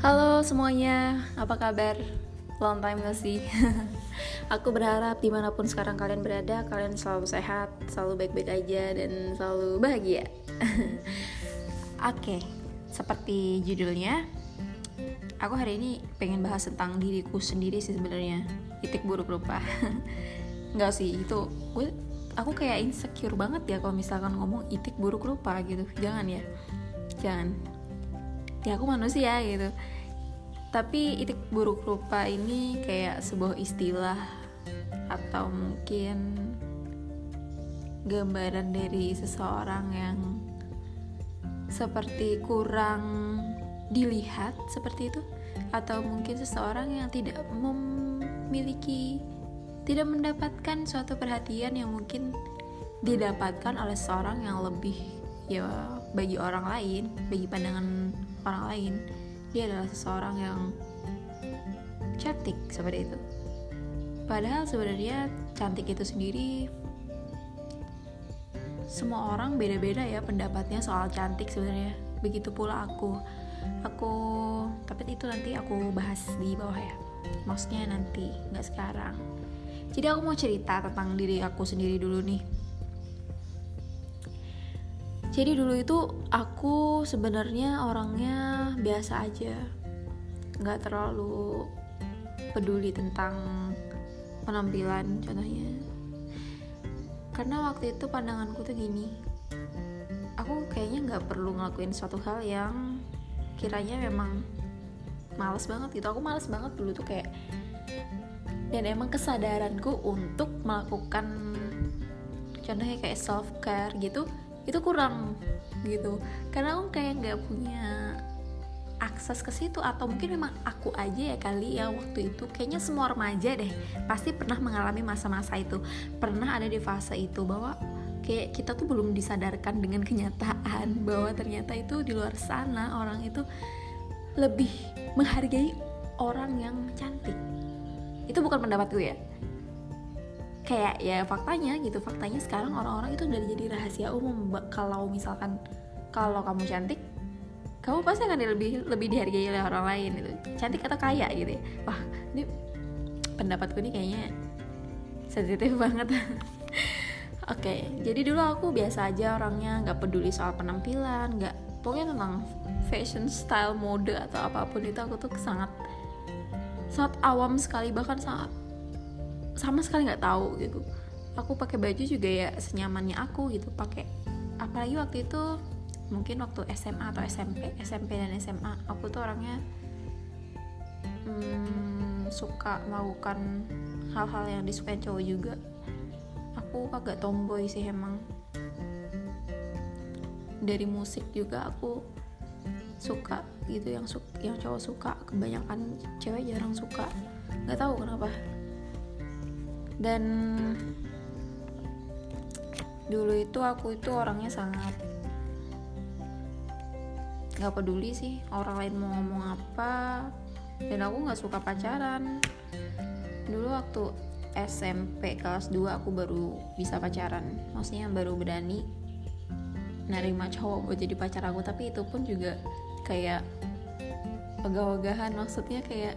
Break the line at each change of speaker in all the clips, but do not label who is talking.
Halo semuanya, apa kabar? Long time no see. Aku berharap di mana pun sekarang kalian berada Kalian selalu sehat, selalu baik-baik aja Dan selalu bahagia. Oke, seperti judulnya Aku hari ini pengen bahas tentang diriku sendiri sih sebenarnya. Titik buruk rupa. Enggak sih, itu gue aku kayak insecure banget ya kalau misalkan ngomong itik buruk rupa gitu. Jangan ya? Jangan. Ya aku manusia gitu tapi itik buruk rupa ini kayak sebuah istilah atau mungkin gambaran dari seseorang yang seperti kurang dilihat seperti itu? Atau mungkin seseorang yang tidak memiliki tidak mendapatkan suatu perhatian yang mungkin didapatkan oleh seorang yang lebih ya bagi orang lain bagi pandangan orang lain dia adalah seseorang yang cantik seperti itu. Padahal sebenarnya cantik itu sendiri semua orang beda-beda ya pendapatnya soal cantik sebenarnya. Begitu pula aku. Aku tapi itu nanti aku bahas di bawah ya. Maksudnya nanti nggak sekarang. Jadi aku mau cerita tentang diri aku sendiri dulu nih jadi dulu itu aku sebenarnya orangnya biasa aja. Nggak terlalu peduli tentang penampilan contohnya. Karena waktu itu pandanganku tuh gini. Aku kayaknya nggak perlu ngelakuin suatu hal yang kiranya memang males banget gitu. Aku males banget dulu tuh kayak dan emang kesadaranku untuk melakukan contohnya kayak self care gitu itu kurang gitu. Karena aku kayak nggak punya akses ke situ atau mungkin memang aku aja ya kali ya waktu itu. Kayaknya semua remaja deh pasti pernah mengalami masa-masa itu. Pernah ada di fase itu bahwa kayak kita tuh belum disadarkan dengan kenyataan bahwa ternyata itu di luar sana orang itu lebih menghargai orang yang cantik. Itu bukan pendapatku ya kayak ya faktanya gitu faktanya sekarang orang-orang itu udah jadi rahasia umum kalau misalkan kalau kamu cantik kamu pasti akan lebih lebih dihargai oleh orang lain gitu. Cantik atau kaya gitu ya. Wah ini pendapatku ini kayaknya sensitif banget. Oke, okay, jadi dulu aku biasa aja orangnya nggak peduli soal penampilan, nggak pokoknya tentang fashion style mode atau apa pun itu aku tuh sangat sangat awam sekali bahkan sangat sama sekali nggak tahu gitu. Aku pakai baju juga ya senyamannya aku gitu. Pakai apalagi waktu itu mungkin waktu SMA atau SMP SMP dan SMA aku tuh orangnya hmm, suka melakukan hal-hal yang disukai cowok juga. Aku agak tomboy sih emang. Dari musik juga aku suka gitu yang su yang cowok suka. Kebanyakan cewek jarang suka. Nggak tahu kenapa dan dulu itu aku itu orangnya sangat nggak peduli sih orang lain mau ngomong apa. Dan aku nggak suka pacaran. Dulu waktu SMP kelas 2 aku baru bisa pacaran. Maksudnya baru berani nerima cowok buat jadi pacar aku. Tapi itu pun juga kayak ogah-ogahan maksudnya kayak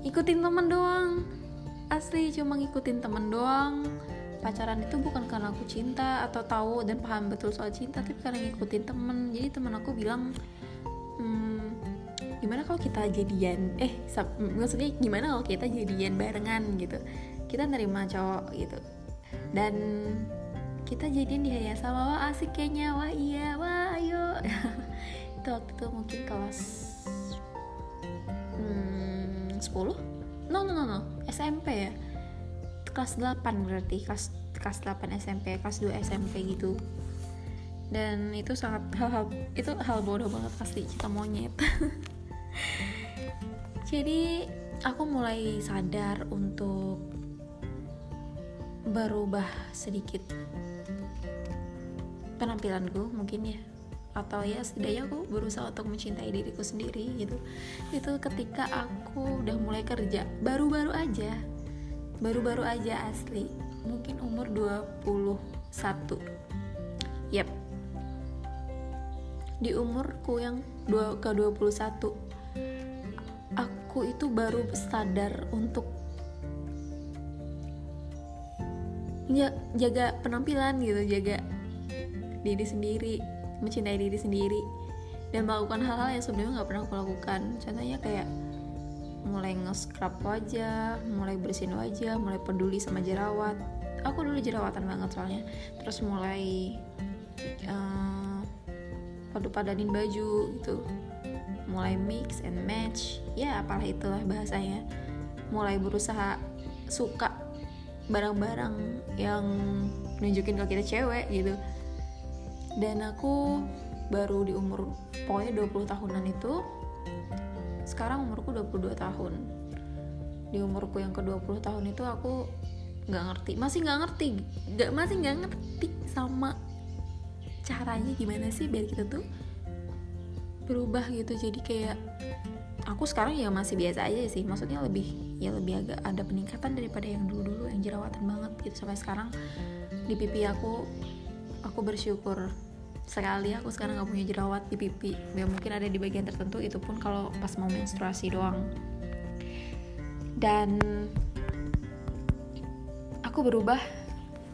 ikutin temen doang asli cuma ngikutin temen doang. Pacaran itu bukan karena aku cinta atau tahu dan paham betul soal cinta tapi karena ngikutin temen. Jadi temen aku bilang hmm, gimana kalau kita jadian? Eh maksudnya gimana kalau kita jadian barengan gitu. Kita nerima cowok gitu. Dan kita jadian di hari yang sama wah asik kayaknya. Wah iya. Wah ayo. Itu waktu itu mungkin kelas hmm, 10 no no no no. SMP ya. Kelas 8 berarti. Kelas kelas 8 SMP kelas 2 SMP gitu. Dan itu sangat hal-hal itu hal bodoh banget pasti kita monyet. Jadi aku mulai sadar untuk berubah sedikit penampilanku mungkin ya atau ya setidaknya aku berusaha untuk mencintai diriku sendiri gitu. Itu ketika aku udah mulai kerja baru-baru aja baru-baru aja asli mungkin umur 21 yep di umurku yang dua, ke 21 aku itu baru sadar untuk jaga penampilan gitu jaga diri sendiri mencintai diri sendiri dan melakukan hal-hal yang sebelumnya nggak pernah aku lakukan. Contohnya kayak mulai nge-scrub wajah mulai bersihin wajah mulai peduli sama jerawat. Aku dulu jerawatan banget soalnya. Terus mulai uh, padu-padanin baju gitu. Mulai mix and match. Ya apalah itulah bahasanya. Mulai berusaha suka barang-barang yang nunjukin kalau kita cewek gitu dan aku baru di umur pokoknya 20 tahunan itu sekarang umurku 22 tahun. Di umurku yang ke 20 tahun itu aku nggak ngerti masih nggak ngerti nggak masih nggak ngerti sama caranya gimana sih biar kita tuh berubah gitu. Jadi kayak aku sekarang ya masih biasa aja sih maksudnya lebih ya lebih agak ada peningkatan daripada yang dulu dulu yang jerawatan banget gitu. Sampai sekarang di pipi aku aku bersyukur sekali aku sekarang nggak punya jerawat di pipi. Ya mungkin ada di bagian tertentu itu pun kalau pas mau menstruasi doang. Dan aku berubah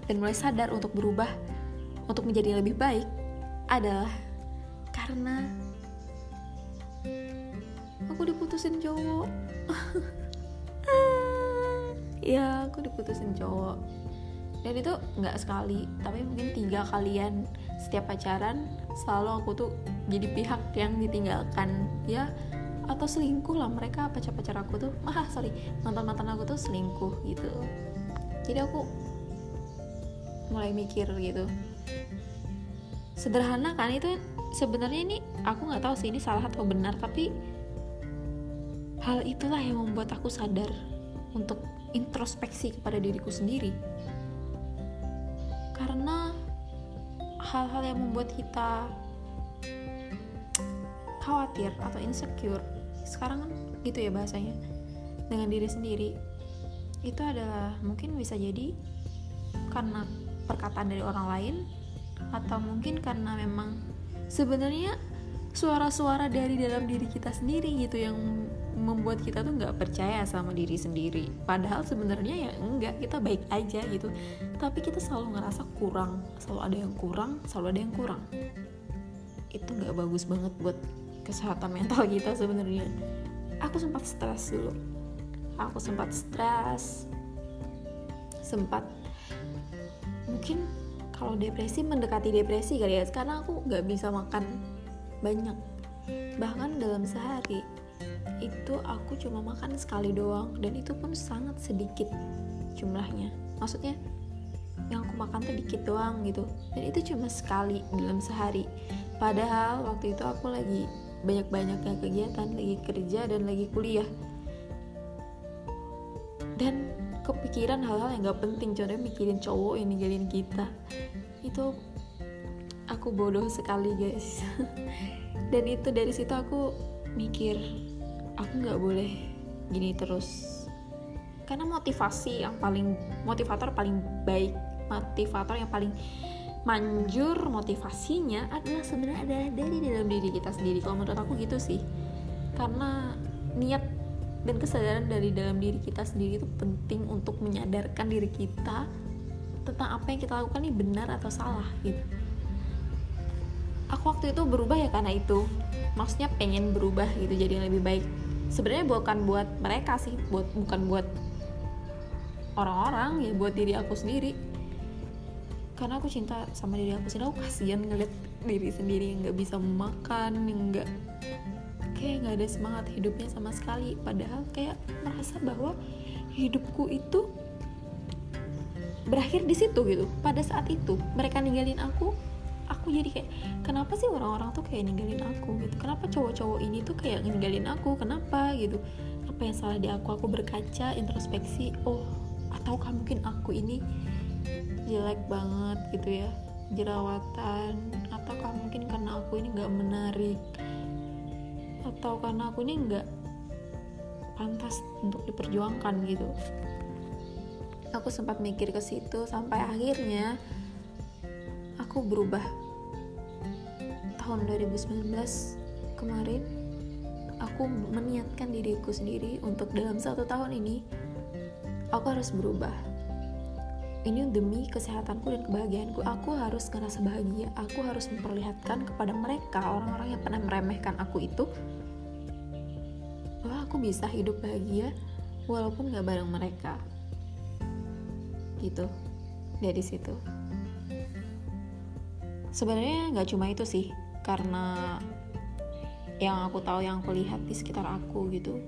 dan mulai sadar untuk berubah untuk menjadi lebih baik adalah karena aku diputusin cowok. Ya aku diputusin cowok dan itu nggak sekali tapi mungkin tiga kalian setiap pacaran selalu aku tuh jadi pihak yang ditinggalkan. Ya atau selingkuh lah mereka pacar-pacar aku tuh. Ah sorry mantan-mantan aku tuh selingkuh gitu. Jadi aku mulai mikir gitu. Sederhana kan itu sebenarnya ini aku nggak tahu sih ini salah atau benar tapi hal itulah yang membuat aku sadar untuk introspeksi kepada diriku sendiri hal-hal yang membuat kita khawatir atau insecure sekarang kan gitu ya bahasanya dengan diri sendiri itu adalah mungkin bisa jadi karena perkataan dari orang lain atau mungkin karena memang sebenarnya suara-suara dari dalam diri kita sendiri gitu yang membuat kita tuh nggak percaya sama diri sendiri. Padahal sebenarnya ya enggak kita baik aja gitu. Tapi kita selalu ngerasa kurang selalu ada yang kurang selalu ada yang kurang. Itu nggak bagus banget buat kesehatan mental kita sebenarnya. Aku sempat stres dulu. Aku sempat stres. Sempat mungkin kalau depresi mendekati depresi kali ya. Karena aku nggak bisa makan banyak. Bahkan dalam sehari itu aku cuma makan sekali doang dan itu pun sangat sedikit jumlahnya. Maksudnya yang aku makan tuh dikit doang gitu. Dan itu cuma sekali dalam sehari. Padahal waktu itu aku lagi banyak-banyaknya kegiatan lagi kerja dan lagi kuliah. Dan kepikiran hal-hal yang gak penting. Contohnya mikirin cowok yang ninggalin kita. Itu aku bodoh sekali guys. Dan itu dari situ aku mikir aku nggak boleh gini terus. Karena motivasi yang paling motivator paling baik motivator yang paling manjur motivasinya adalah sebenarnya adalah dari dalam diri kita sendiri. Kalau menurut aku gitu sih. Karena niat dan kesadaran dari dalam diri kita sendiri itu penting untuk menyadarkan diri kita tentang apa yang kita lakukan ini benar atau salah gitu aku waktu itu berubah ya karena itu. Maksudnya pengen berubah gitu jadi lebih baik. Sebenarnya bukan buat mereka sih buat bukan buat orang-orang ya buat diri aku sendiri. Karena aku cinta sama diri aku sendiri aku kasihan ngeliat diri sendiri yang nggak bisa makan yang nggak kayak nggak ada semangat hidupnya sama sekali. Padahal kayak merasa bahwa hidupku itu berakhir di situ gitu. Pada saat itu mereka ninggalin aku aku jadi kayak kenapa sih orang-orang tuh kayak ninggalin aku? Gitu. Kenapa cowok-cowok ini tuh kayak ninggalin aku? Kenapa? Gitu. Apa yang salah di aku? Aku berkaca introspeksi oh ataukah mungkin aku ini jelek banget gitu ya. Jerawatan ataukah mungkin karena aku ini nggak menarik? Atau karena aku ini nggak pantas untuk diperjuangkan? Gitu. Aku sempat mikir ke situ sampai akhirnya aku berubah tahun 2019 kemarin aku meniatkan diriku sendiri untuk dalam satu tahun ini aku harus berubah. Ini demi kesehatanku dan kebahagiaanku. Aku harus ngerasa bahagia. Aku harus memperlihatkan kepada mereka orang-orang yang pernah meremehkan aku itu bahwa aku bisa hidup bahagia walaupun gak bareng mereka. Gitu. Dari situ. Sebenarnya nggak cuma itu sih karena yang aku tahu yang aku lihat di sekitar aku gitu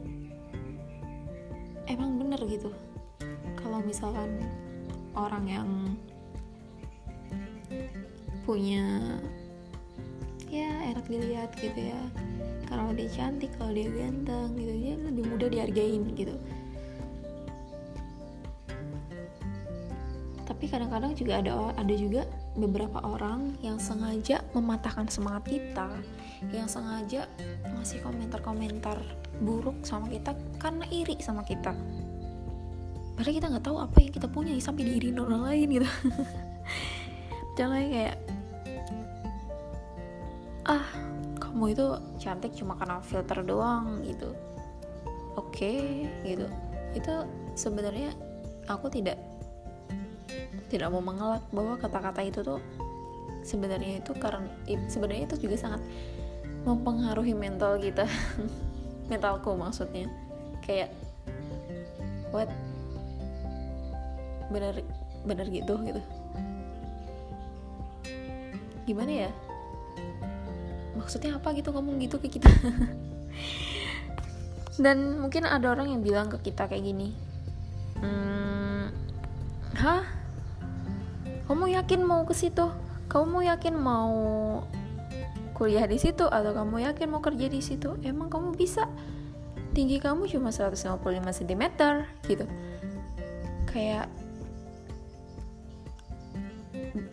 emang bener gitu. Kalau misalkan orang yang punya ya enak dilihat gitu ya. Kalau dia cantik kalau dia ganteng gitu dia lebih mudah dihargain gitu. Tapi kadang-kadang juga ada ada juga beberapa orang yang sengaja mematahkan semangat kita yang sengaja ngasih komentar-komentar buruk sama kita karena iri sama kita. Padahal kita nggak tahu apa yang kita punya sampai diiri orang lain gitu. Jangan kayak ah kamu itu cantik cuma karena filter doang gitu. Oke okay, gitu. Itu sebenarnya aku tidak tidak mau mengelak bahwa kata-kata itu tuh sebenarnya itu karena sebenarnya itu juga sangat mempengaruhi mental kita. Mentalku maksudnya. Kayak what? Bener bener gitu gitu. Gimana ya? Maksudnya apa gitu? Ngomong gitu ke kita. Dan mungkin ada orang yang bilang ke kita kayak gini hmm, hah kamu yakin mau ke situ? Kamu yakin mau kuliah di situ atau kamu yakin mau kerja di situ? Emang kamu bisa? Tinggi kamu cuma 155 cm gitu. Kayak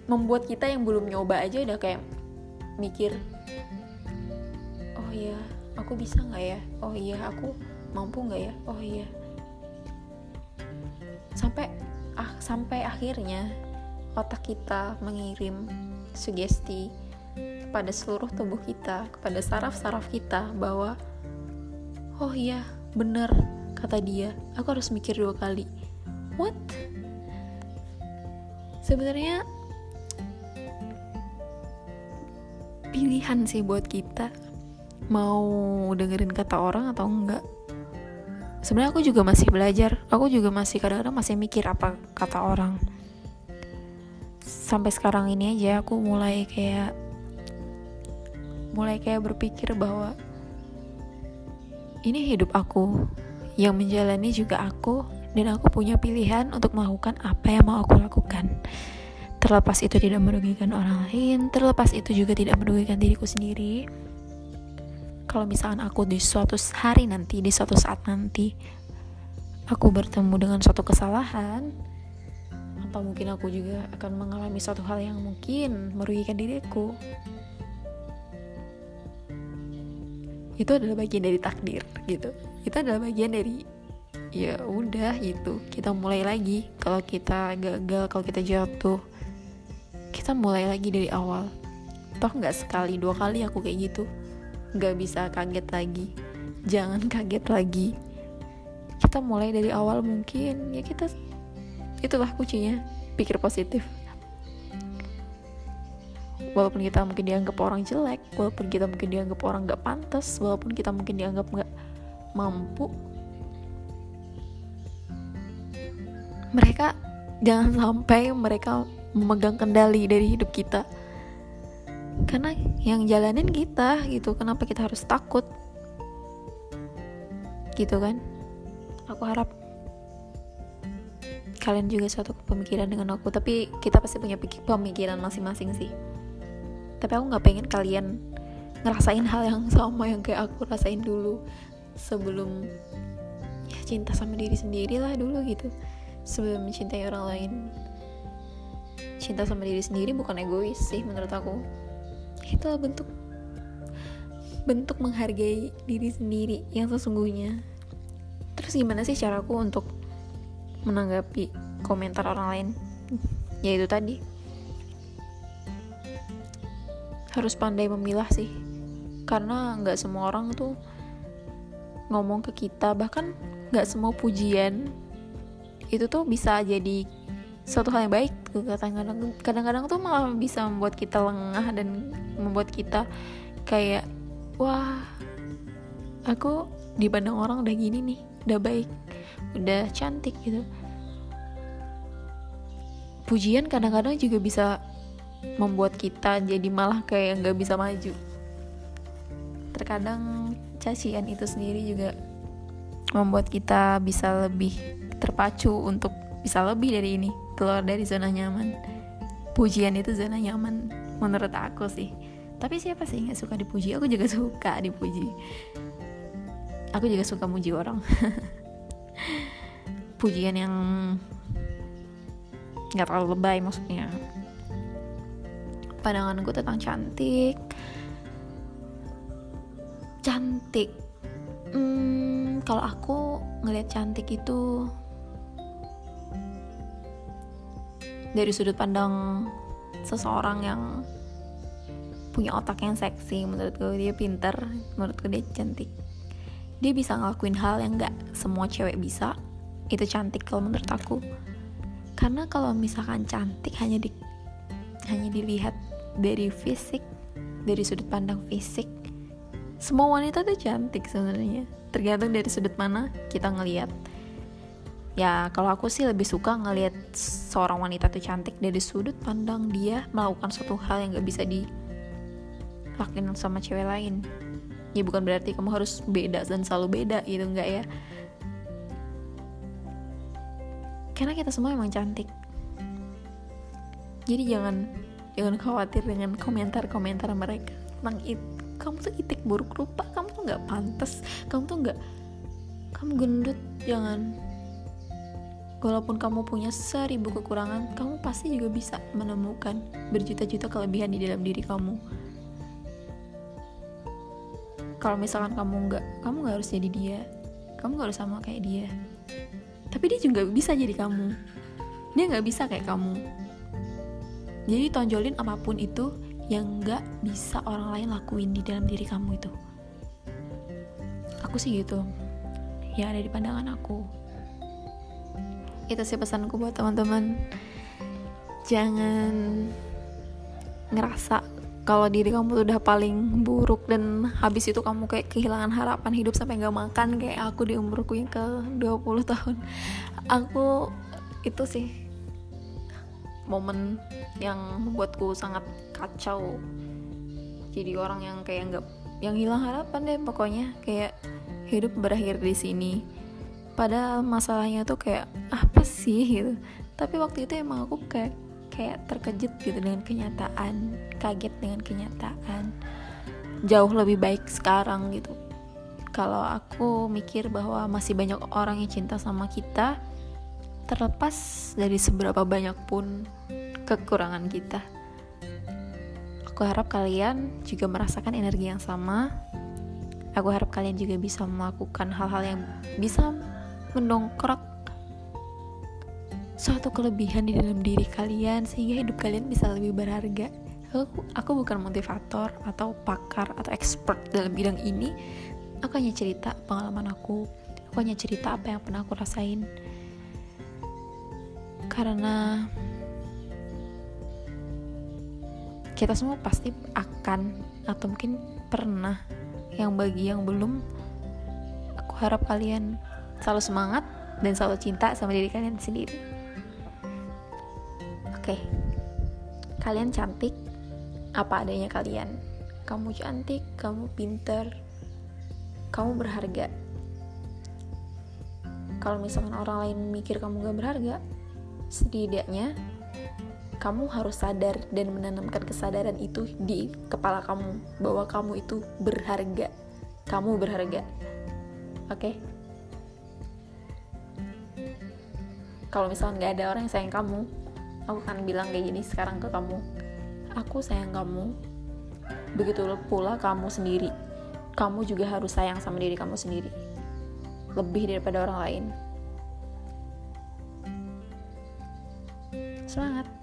membuat kita yang belum nyoba aja udah kayak mikir oh iya aku bisa nggak ya? Oh iya aku mampu nggak ya? Oh iya. Sampai ah sampai akhirnya otak kita mengirim sugesti kepada seluruh tubuh kita, kepada saraf-saraf kita bahwa oh iya, bener kata dia, aku harus mikir dua kali. What? Sebenarnya pilihan sih buat kita mau dengerin kata orang atau enggak. Sebenarnya aku juga masih belajar, aku juga masih kadang-kadang masih mikir apa kata orang sampai sekarang ini aja aku mulai kayak mulai kayak berpikir bahwa ini hidup aku yang menjalani juga aku dan aku punya pilihan untuk melakukan apa yang mau aku lakukan. Terlepas itu tidak merugikan orang lain terlepas itu juga tidak merugikan diriku sendiri. Kalau misalkan aku di suatu hari nanti di suatu saat nanti aku bertemu dengan suatu kesalahan atau mungkin aku juga akan mengalami suatu hal yang mungkin merugikan diriku? Itu adalah bagian dari takdir gitu. Itu adalah bagian dari ya udah itu kita mulai lagi kalau kita gagal kalau kita jatuh. Kita mulai lagi dari awal. Toh nggak sekali dua kali aku kayak gitu. Nggak bisa kaget lagi. Jangan kaget lagi. Kita mulai dari awal mungkin ya kita itulah kuncinya pikir positif. Walaupun kita mungkin dianggap orang jelek walaupun kita mungkin dianggap orang gak pantas walaupun kita mungkin dianggap gak mampu mereka jangan sampai mereka memegang kendali dari hidup kita. Karena yang jalanin kita gitu kenapa kita harus takut? Gitu kan? Aku harap kalian juga suatu pemikiran dengan aku tapi kita pasti punya pemikiran masing-masing sih. Tapi aku nggak pengen kalian ngerasain hal yang sama yang kayak aku rasain dulu sebelum ya cinta sama diri sendiri lah dulu gitu. Sebelum mencintai orang lain. Cinta sama diri sendiri bukan egois sih menurut aku. Itulah bentuk bentuk menghargai diri sendiri yang sesungguhnya. Terus gimana sih caraku untuk menanggapi komentar orang lain. Yaitu tadi. Harus pandai memilah sih. Karena nggak semua orang tuh ngomong ke kita. Bahkan nggak semua pujian itu tuh bisa jadi suatu hal yang baik. Kadang-kadang kadang-kadang tuh malah bisa membuat kita lengah dan membuat kita kayak wah aku dipandang orang udah gini nih udah baik udah cantik gitu pujian kadang-kadang juga bisa membuat kita jadi malah kayak nggak bisa maju. Terkadang cacian itu sendiri juga membuat kita bisa lebih terpacu untuk bisa lebih dari ini keluar dari zona nyaman. Pujian itu zona nyaman menurut aku sih. Tapi siapa sih nggak suka dipuji? Aku juga suka dipuji. Aku juga suka muji orang. Pujian yang nggak terlalu lebay maksudnya. Pandanganku tentang cantik. Cantik. Hmm, kalau aku ngelihat cantik itu dari sudut pandang seseorang yang punya otak yang seksi menurutku dia pinter menurutku dia cantik. Dia bisa ngelakuin hal yang gak semua cewek bisa. Itu cantik kalau menurut aku karena kalau misalkan cantik hanya di hanya dilihat dari fisik dari sudut pandang fisik semua wanita tuh cantik sebenarnya. Tergantung dari sudut mana kita ngelihat. Ya kalau aku sih lebih suka ngelihat seorang wanita tuh cantik dari sudut pandang dia melakukan suatu hal yang gak bisa dilakuin sama cewek lain. Ya bukan berarti kamu harus beda dan selalu beda gitu enggak ya karena kita semua emang cantik. Jadi jangan jangan khawatir dengan komentar-komentar mereka tentang itu kamu tuh itik buruk rupa kamu tuh nggak pantas kamu tuh nggak kamu gendut jangan. Walaupun kamu punya seribu kekurangan kamu pasti juga bisa menemukan berjuta-juta kelebihan di dalam diri kamu. Kalau misalkan kamu nggak kamu nggak harus jadi dia kamu nggak harus sama kayak dia tapi dia juga bisa jadi kamu. Dia nggak bisa kayak kamu. Jadi tonjolin apa pun itu yang gak bisa orang lain lakuin di dalam diri kamu itu. Aku sih gitu. Yang ada di pandangan aku. Itu sih pesanku buat teman-teman. Jangan ngerasa kalau diri kamu tuh udah paling buruk dan habis itu kamu kayak kehilangan harapan hidup sampai gak makan kayak aku di umurku yang ke 20 tahun aku itu sih momen yang membuatku sangat kacau. Jadi orang yang kayak nggak yang hilang harapan deh pokoknya kayak hidup berakhir di sini. Padahal masalahnya tuh kayak apa sih? gitu. Tapi waktu itu emang aku kayak kayak terkejut gitu dengan kenyataan kaget dengan kenyataan jauh lebih baik sekarang gitu kalau aku mikir bahwa masih banyak orang yang cinta sama kita terlepas dari seberapa banyak pun kekurangan kita Aku harap kalian juga merasakan energi yang sama. Aku harap kalian juga bisa melakukan hal-hal yang bisa mendongkrak suatu kelebihan di dalam diri kalian sehingga hidup kalian bisa lebih berharga. Aku, aku bukan motivator atau pakar atau expert dalam bidang ini. Aku hanya cerita pengalaman aku. Aku hanya cerita apa yang pernah aku rasain. Karena kita semua pasti akan atau mungkin pernah yang bagi yang belum aku harap kalian selalu semangat dan selalu cinta sama diri kalian sendiri oke kalian cantik apa adanya kalian kamu cantik kamu pinter kamu berharga kalau misalkan orang lain mikir kamu gak berharga setidaknya kamu harus sadar dan menanamkan kesadaran itu di kepala kamu bahwa kamu itu berharga. Kamu berharga. Oke? Okay? Kalau misalnya nggak ada orang yang sayang kamu, aku akan bilang kayak gini sekarang ke kamu. Aku sayang kamu. Begitu pula kamu sendiri. Kamu juga harus sayang sama diri kamu sendiri. Lebih daripada orang lain. Semangat!